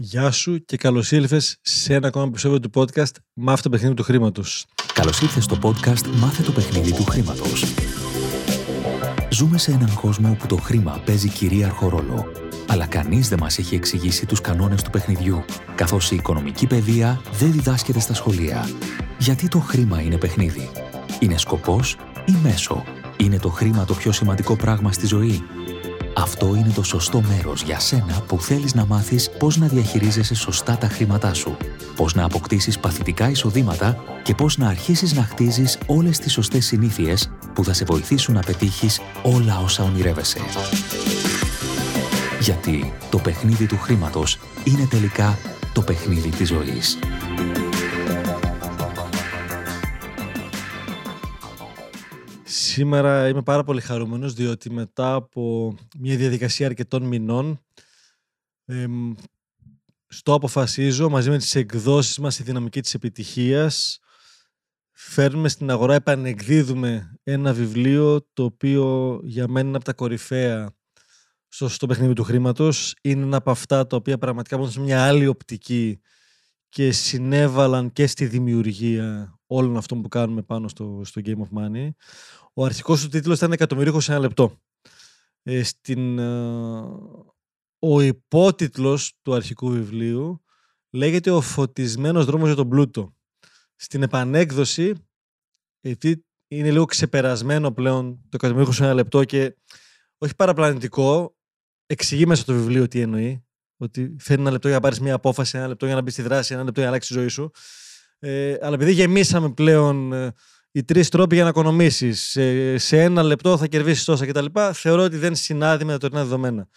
Γεια σου και καλώς ήλθες σε ένα ακόμα επεισόδιο του podcast Μάθε το παιχνίδι του χρήματος. Καλώς ήρθε στο podcast Μάθε το παιχνίδι του χρήματος. Ζούμε σε έναν κόσμο όπου το χρήμα παίζει κυρίαρχο ρόλο. Αλλά κανείς δεν μας έχει εξηγήσει τους κανόνες του παιχνιδιού, καθώς η οικονομική παιδεία δεν διδάσκεται στα σχολεία. Γιατί το χρήμα είναι παιχνίδι; Είναι σκοπός ή μέσο; Είναι το χρήμα το πιο σημαντικό πράγμα στη ζωή; Αυτό είναι το σωστό μέρος για σένα που θέλεις να μάθεις πώς να διαχειρίζεσαι σωστά τα χρήματά σου, πώς να αποκτήσεις παθητικά εισοδήματα και πώς να αρχίσεις να χτίζεις όλες τις σωστές συνήθειες που θα σε βοηθήσουν να πετύχεις όλα όσα ονειρεύεσαι. Γιατί το παιχνίδι του χρήματος είναι τελικά το παιχνίδι της ζωής. Σήμερα είμαι πάρα πολύ χαρούμενος διότι μετά από μια διαδικασία αρκετών μηνών στο αποφασίζω μαζί με τις εκδόσεις μας η δυναμική της επιτυχίας φέρνουμε στην αγορά, επανεκδίδουμε ένα βιβλίο το οποίο για μένα είναι από τα κορυφαία στο, στο παιχνίδι του χρήματος. Είναι ένα από αυτά τα οποία πραγματικά μου μια άλλη οπτική και συνέβαλαν και στη δημιουργία όλων αυτών που κάνουμε πάνω στο, στο Game of Money. Ο αρχικός του τίτλος ήταν «Εκατομμυρίχο σε ένα λεπτό». Ε, στην, ε, ο υπότιτλος του αρχικού βιβλίου λέγεται «Ο φωτισμένος δρόμος για τον πλούτο». Στην επανέκδοση, γιατί είναι λίγο ξεπερασμένο πλέον το «Εκατομμυρίχο σε ένα λεπτό» και όχι παραπλανητικό, εξηγεί μέσα το βιβλίο τι εννοεί. Ότι θέλει ένα λεπτό για να πάρεις μια απόφαση, ένα λεπτό για να μπεις στη δράση, ένα λεπτό για να αλλάξεις τη ζωή σου. Ε, αλλά επειδή γεμίσαμε πλέον ε, οι τρεις τρόποι για να οικονομήσεις, σε, σε, ένα λεπτό θα κερδίσεις τόσα κτλ., θεωρώ ότι δεν συνάδει με τα τωρινά δεδομένα.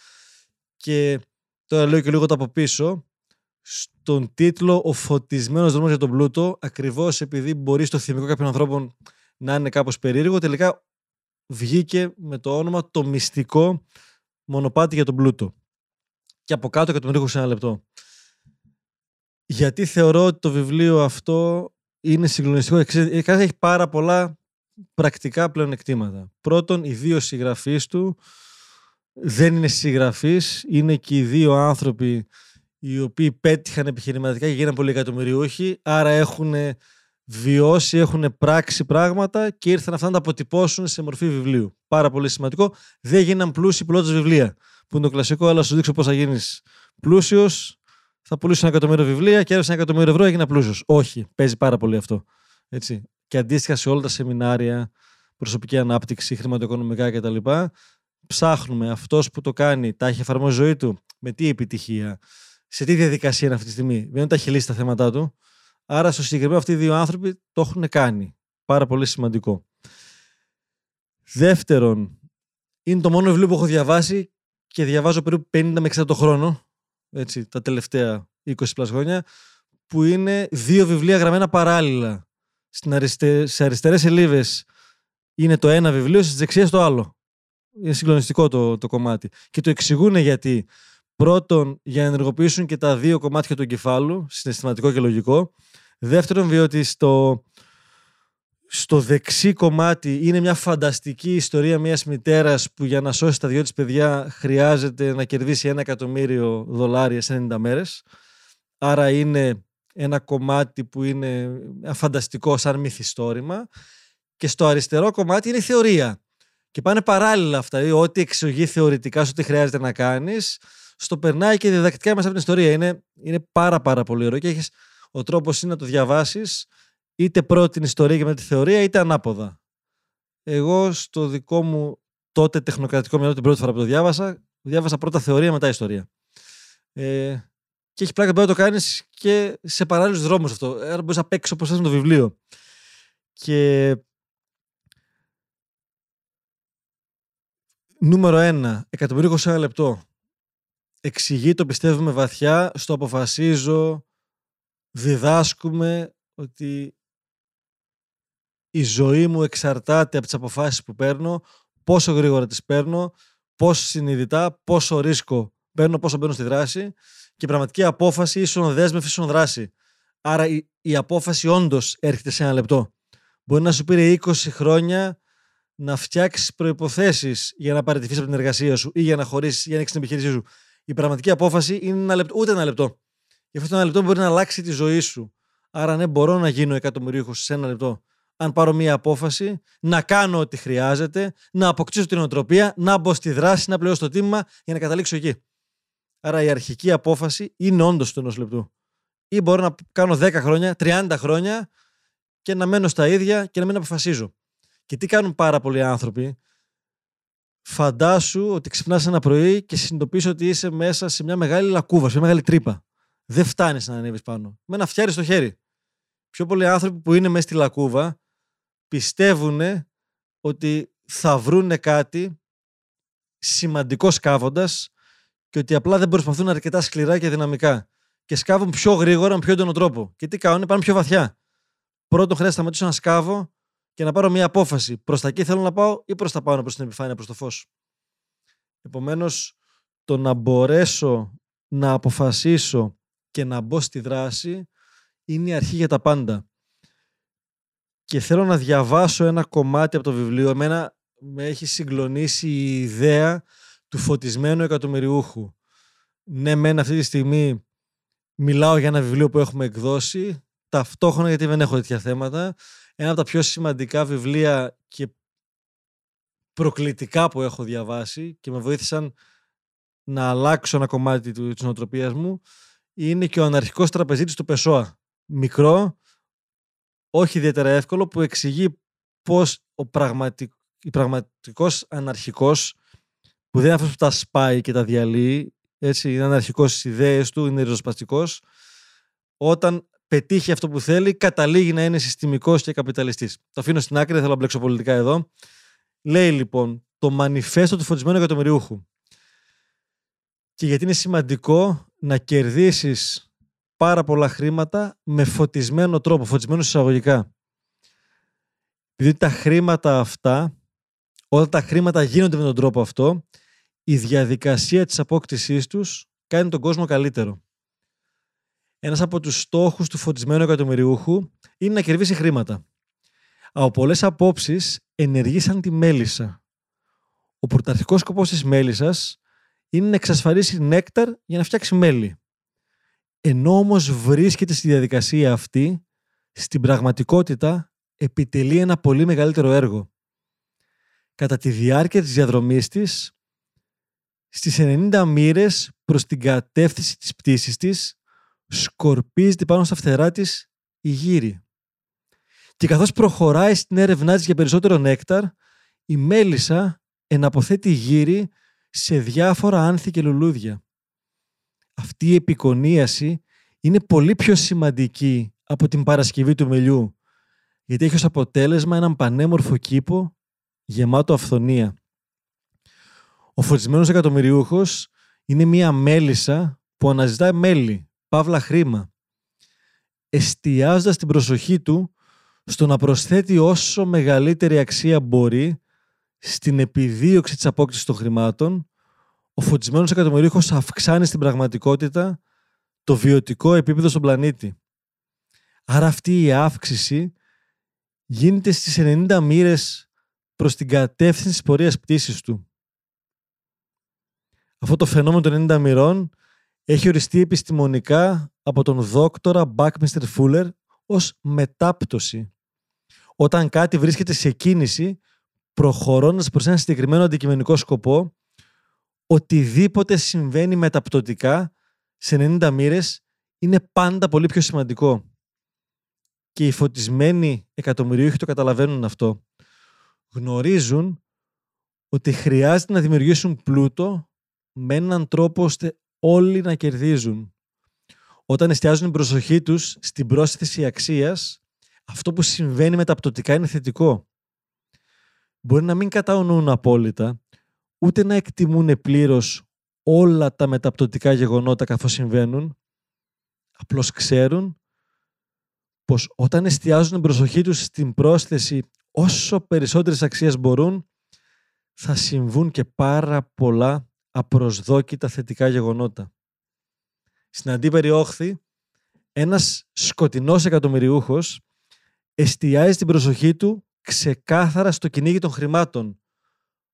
Και τώρα λέω και λίγο το από πίσω. Στον τίτλο Ο φωτισμένος δρόμος για τον πλούτο, ακριβώς επειδή μπορεί στο θυμικό κάποιων ανθρώπων να είναι κάπως περίεργο, τελικά βγήκε με το όνομα Το Μυστικό Μονοπάτι για τον Πλούτο. Και από κάτω και τον ρίχνω σε ένα λεπτό. Γιατί θεωρώ ότι το βιβλίο αυτό είναι συγκλονιστικό. Έχει πάρα πολλά πρακτικά πλεονεκτήματα. Πρώτον, οι δύο συγγραφείς του δεν είναι συγγραφείς, είναι και οι δύο άνθρωποι οι οποίοι πέτυχαν επιχειρηματικά και γίνανε πολύ εκατομμυριούχοι, άρα έχουν βιώσει, έχουν πράξει πράγματα και ήρθαν αυτά να τα αποτυπώσουν σε μορφή βιβλίου. Πάρα πολύ σημαντικό. Δεν γίναν πλούσιοι πουλώντα βιβλία. Που είναι το κλασικό, αλλά σου δείξω πώς θα γίνεις πλούσιος θα πουλήσω ένα εκατομμύριο βιβλία και ένα εκατομμύριο ευρώ, έγινα πλούσιος. Όχι, παίζει πάρα πολύ αυτό. Έτσι. Και αντίστοιχα σε όλα τα σεμινάρια, προσωπική ανάπτυξη, χρηματοοικονομικά κτλ. Ψάχνουμε αυτός που το κάνει, τα έχει εφαρμόσει ζωή του, με τι επιτυχία, σε τι διαδικασία είναι αυτή τη στιγμή. Δεν τα έχει λύσει τα θέματα του. Άρα, στο συγκεκριμένο αυτοί οι δύο άνθρωποι το έχουν κάνει. Πάρα πολύ σημαντικό. Δεύτερον, είναι το μόνο βιβλίο που έχω διαβάσει και διαβάζω περίπου 50 με 60 το χρόνο έτσι, τα τελευταία 20 πλάς χρόνια, που είναι δύο βιβλία γραμμένα παράλληλα. Στην αριστε... Σε αριστερές σελίδες είναι το ένα βιβλίο, στις δεξιές το άλλο. Είναι συγκλονιστικό το, το κομμάτι. Και το εξηγούν γιατί. Πρώτον, για να ενεργοποιήσουν και τα δύο κομμάτια του εγκεφάλου, συναισθηματικό και λογικό. Δεύτερον, διότι στο, στο δεξί κομμάτι είναι μια φανταστική ιστορία μιας μητέρας που για να σώσει τα δυο της παιδιά χρειάζεται να κερδίσει ένα εκατομμύριο δολάρια σε 90 μέρες. Άρα είναι ένα κομμάτι που είναι φανταστικό σαν μυθιστόρημα. Και στο αριστερό κομμάτι είναι η θεωρία. Και πάνε παράλληλα αυτά. Δηλαδή, ό,τι εξηγεί θεωρητικά σε ό,τι χρειάζεται να κάνεις, στο περνάει και διδακτικά μέσα από την ιστορία. Είναι, είναι πάρα πάρα πολύ ωραίο και έχεις, ο τρόπος είναι να το διαβάσεις είτε πρώτη την ιστορία και με τη θεωρία, είτε ανάποδα. Εγώ στο δικό μου τότε τεχνοκρατικό μυαλό την πρώτη φορά που το διάβασα, διάβασα πρώτα θεωρία μετά ιστορία. Ε, και έχει πλάκα που να το κάνεις και σε παράλληλους δρόμους αυτό. Άρα μπορείς να παίξει όπως το βιβλίο. Και νούμερο ένα, εκατομμύριο σε ένα λεπτό. Εξηγεί, το πιστεύουμε βαθιά, στο αποφασίζω, διδάσκουμε ότι η ζωή μου εξαρτάται από τις αποφάσεις που παίρνω, πόσο γρήγορα τις παίρνω, πόσο συνειδητά, πόσο ρίσκο παίρνω, πόσο μπαίνω στη δράση και η πραγματική απόφαση ίσον δέσμευση, ίσον δράση. Άρα η, η απόφαση όντως έρχεται σε ένα λεπτό. Μπορεί να σου πήρε 20 χρόνια να φτιάξεις προποθέσει για να παραιτηθείς από την εργασία σου ή για να χωρίσεις, για να έχεις την επιχείρησή σου. Η πραγματική απόφαση είναι ένα λεπτό, ούτε ένα λεπτό. Και αυτό το ένα λεπτό μπορεί να αλλάξει τη ζωή σου. Άρα, ναι, μπορώ να γίνω εκατομμυρίουχος σε ένα λεπτό. Αν πάρω μία απόφαση, να κάνω ό,τι χρειάζεται, να αποκτήσω την οτροπία, να μπω στη δράση, να πληρώσω το τίμημα για να καταλήξω εκεί. Άρα η αρχική απόφαση είναι όντως του ενός λεπτού. Ή μπορώ να κάνω 10 χρόνια, 30 χρόνια και να μένω στα ίδια και να μην αποφασίζω. Και τι κάνουν πάρα πολλοί άνθρωποι; Φαντάσου ότι ξυπνάς ένα πρωί και συνειδητοποιείς ότι είσαι μέσα σε μια μεγάλη λακκούβα, σε μια μεγάλη τρύπα. Δεν φτάνεις να ανέβεις πάνω. Με ένα φτιάρι στο χέρι. Πιο πολλοί άνθρωποι που είναι μέσα στη λακκούβα πιστεύουν ότι θα βρούνε κάτι σημαντικός σκάβοντας και ότι απλά δεν προσπαθούν αρκετά σκληρά και δυναμικά. Και σκάβουν πιο γρήγορα, με πιο έντονο τρόπο. Και τι κάνουν, πάνε πιο βαθιά. Πρώτον, χρειάζεται να σταματήσω να σκάβω και να πάρω μια απόφαση. Προς τα εκεί θέλω να πάω ή προς τα πάνω, προς την επιφάνεια, προς το φως. Επομένως, το να μπορέσω να αποφασίσω και να μπω στη δράση είναι η αρχή για τα πάντα. Και θέλω να διαβάσω ένα κομμάτι από το βιβλίο. Εμένα με έχει συγκλονίσει η ιδέα του φωτισμένου εκατομμυριούχου. Ναι, μεν αυτή τη στιγμή μιλάω για ένα βιβλίο που έχουμε εκδώσει, ταυτόχρονα γιατί δεν έχω τέτοια θέματα. Ένα από τα πιο σημαντικά βιβλία και προκλητικά που έχω διαβάσει και με βοήθησαν να αλλάξω ένα κομμάτι της νοοτροπίας μου είναι και ο αναρχικός τραπεζίτης του Πεσόα. Μικρό, όχι ιδιαίτερα εύκολο, που εξηγεί πώς ο πραγματικ... πραγματικός αναρχικός που δεν είναι αυτός που τα σπάει και τα διαλύει, έτσι, είναι αναρχικός στις ιδέες του, είναι ριζοσπαστικός, όταν πετύχει αυτό που θέλει, καταλήγει να είναι συστημικός και καπιταλιστής. Το αφήνω στην άκρη, δεν θέλω να μπλέξω πολιτικά εδώ. Λέει λοιπόν το μανιφέστο του φωτισμένου εκατομμυριούχου. Και γιατί είναι σημαντικό να κερδίσεις πάρα πολλά χρήματα με φωτισμένο τρόπο, φωτισμένο εισαγωγικά. Επειδή τα χρήματα αυτά, όταν τα χρήματα γίνονται με τον τρόπο αυτό, η διαδικασία της απόκτησής τους κάνει τον κόσμο καλύτερο. Ένας από τους στόχους του φωτισμένου εκατομμυριούχου είναι να κερδίσει χρήματα. Από πολλές απόψεις ενεργήσαν τη μέλισσα. Ο πρωταρχικός σκοπός της μέλισσας είναι να εξασφαλίσει νέκταρ για να φτιάξει μέλι. Ενώ όμως βρίσκεται στη διαδικασία αυτή, στην πραγματικότητα επιτελεί ένα πολύ μεγαλύτερο έργο. Κατά τη διάρκεια της διαδρομής της, στις 90 μοίρες προς την κατεύθυνση της πτήσης της, σκορπίζεται πάνω στα φτερά της η γύρι. Και καθώς προχωράει στην έρευνά της για περισσότερο νέκταρ, η μέλισσα εναποθέτει γύρι σε διάφορα άνθη και λουλούδια. Αυτή η επικονίαση είναι πολύ πιο σημαντική από την παρασκευή του μελιού, γιατί έχει ως αποτέλεσμα έναν πανέμορφο κήπο γεμάτο αυθονία. Ο φωτισμένος εκατομμυριούχος είναι μία μέλισσα που αναζητά μέλι, παύλα χρήμα, εστιάζοντας την προσοχή του στο να προσθέτει όσο μεγαλύτερη αξία μπορεί στην επιδίωξη της απόκτησης των χρημάτων, ο φωτισμένος εκατομμυρίχος αυξάνει στην πραγματικότητα το βιωτικό επίπεδο στον πλανήτη. Άρα αυτή η αύξηση γίνεται στις 90 μοίρες προς την κατεύθυνση της πορείας πτήσης του. Αυτό το φαινόμενο των 90 μοιρών έχει οριστεί επιστημονικά από τον δόκτορα Μπάκμιστερ Φούλερ ως μετάπτωση. Όταν κάτι βρίσκεται σε κίνηση προχωρώντας προς ένα συγκεκριμένο αντικειμενικό σκοπό, οτιδήποτε συμβαίνει μεταπτωτικά σε 90 μοίρες είναι πάντα πολύ πιο σημαντικό. Και οι φωτισμένοι εκατομμυρίουχοι το καταλαβαίνουν αυτό. Γνωρίζουν ότι χρειάζεται να δημιουργήσουν πλούτο με έναν τρόπο ώστε όλοι να κερδίζουν. Όταν εστιάζουν την προσοχή τους στην πρόσθεση αξίας, αυτό που συμβαίνει μεταπτωτικά είναι θετικό μπορεί να μην κατανοούν απόλυτα, ούτε να εκτιμούν πλήρως όλα τα μεταπτωτικά γεγονότα καθώς συμβαίνουν, απλώς ξέρουν πως όταν εστιάζουν την προσοχή τους στην πρόσθεση όσο περισσότερες αξίες μπορούν, θα συμβούν και πάρα πολλά απροσδόκητα θετικά γεγονότα. Στην αντίπερη όχθη, ένας σκοτεινός εκατομμυριούχος εστιάζει την προσοχή του ξεκάθαρα στο κυνήγι των χρημάτων,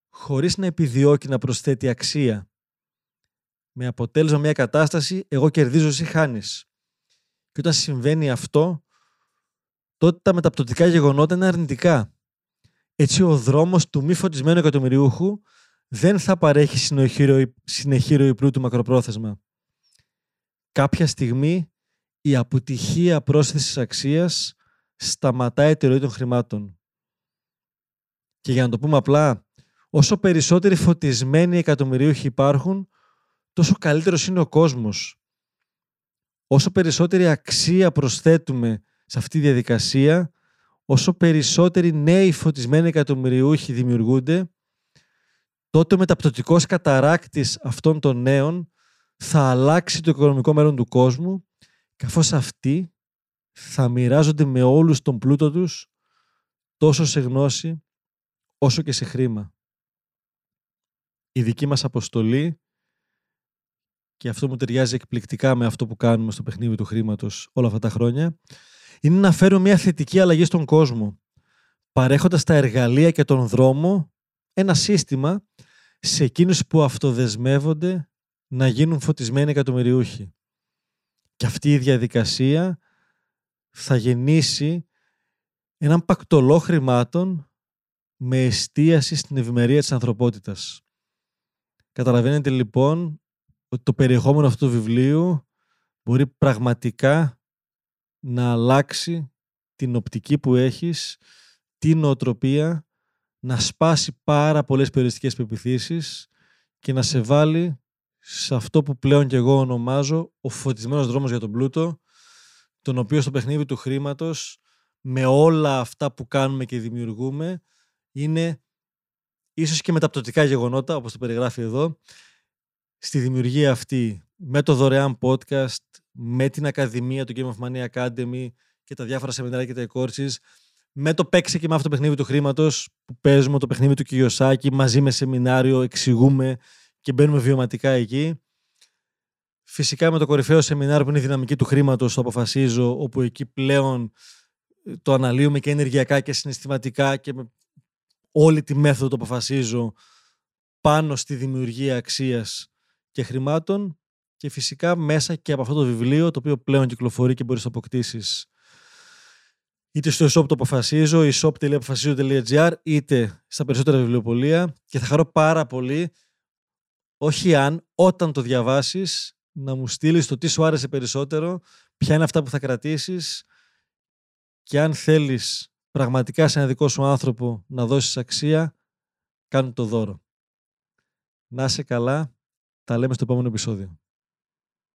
χωρίς να επιδιώκει να προσθέτει αξία. με αποτέλεσμα μια κατάσταση εγώ κερδίζω, εσύ χάνεις. Και όταν συμβαίνει αυτό, τότε τα μεταπτωτικά γεγονότα είναι αρνητικά. Έτσι ο δρόμος του μη φωτισμένου εκατομμυριούχου δεν θα παρέχει συνεχή ροή πλούτου μακροπρόθεσμα. Κάποια στιγμή η αποτυχία πρόσθεσης αξίας σταματάει τη ροή των χρημάτων. Και για να το πούμε απλά, όσο περισσότεροι φωτισμένοι εκατομμυρίουχοι υπάρχουν, τόσο καλύτερος είναι ο κόσμος. Όσο περισσότερη αξία προσθέτουμε σε αυτή τη διαδικασία, όσο περισσότεροι νέοι φωτισμένοι εκατομμυριούχοι δημιουργούνται, τότε ο μεταπτωτικός καταράκτης αυτών των νέων θα αλλάξει το οικονομικό μέλλον του κόσμου, καθώς αυτοί θα μοιράζονται με όλους τον πλούτο τους, τόσο σε γνώση, όσο και σε χρήμα. Η δική μας αποστολή, και αυτό μου ταιριάζει εκπληκτικά με αυτό που κάνουμε στο παιχνίδι του χρήματος όλα αυτά τα χρόνια, είναι να φέρω μια θετική αλλαγή στον κόσμο, παρέχοντας τα εργαλεία και τον δρόμο, ένα σύστημα σε εκείνους που αυτοδεσμεύονται να γίνουν φωτισμένοι εκατομμυριούχοι. Και αυτή η διαδικασία θα γεννήσει έναν πακτολό χρημάτων με εστίαση στην ευημερία της ανθρωπότητας. Καταλαβαίνετε λοιπόν ότι το περιεχόμενο αυτού του βιβλίου μπορεί πραγματικά να αλλάξει την οπτική που έχεις, την νοοτροπία, να σπάσει πάρα πολλές περιοριστικές πεπιθήσεις και να σε βάλει σε αυτό που πλέον και εγώ ονομάζω ο φωτισμένος δρόμος για τον πλούτο, τον οποίο στο παιχνίδι του χρήματος, με όλα αυτά που κάνουμε και δημιουργούμε, είναι ίσως και μεταπτωτικά γεγονότα, όπως το περιγράφει εδώ, στη δημιουργία αυτή, με το δωρεάν podcast, με την Ακαδημία του Game of Money Academy και τα διάφορα σεμινάρια και τα courses, με το παίξε και με αυτό το παιχνίδι του χρήματος που παίζουμε το παιχνίδι του Κιωσάκη μαζί με σεμινάριο, εξηγούμε και μπαίνουμε βιωματικά εκεί. Φυσικά με το κορυφαίο σεμινάριο που είναι η δυναμική του χρήματος, το αποφασίζω, όπου εκεί πλέον ε, το αναλύουμε και ενεργειακά και συναισθηματικά και με όλη τη μέθοδο το αποφασίζω πάνω στη δημιουργία αξίας και χρημάτων και φυσικά μέσα και από αυτό το βιβλίο το οποίο πλέον κυκλοφορεί και μπορείς να αποκτήσεις είτε στο e-shop το αποφασίζω, e-shop.apοφασίζω.gr είτε στα περισσότερα βιβλιοπολία. Και θα χαρώ πάρα πολύ όχι αν, όταν το διαβάσεις να μου στείλεις το τι σου άρεσε περισσότερο, ποια είναι αυτά που θα κρατήσεις και αν θέλεις πραγματικά σε ένα δικό σου άνθρωπο να δώσεις αξία, κάνε το δώρο. Να είσαι καλά, τα λέμε στο επόμενο επεισόδιο.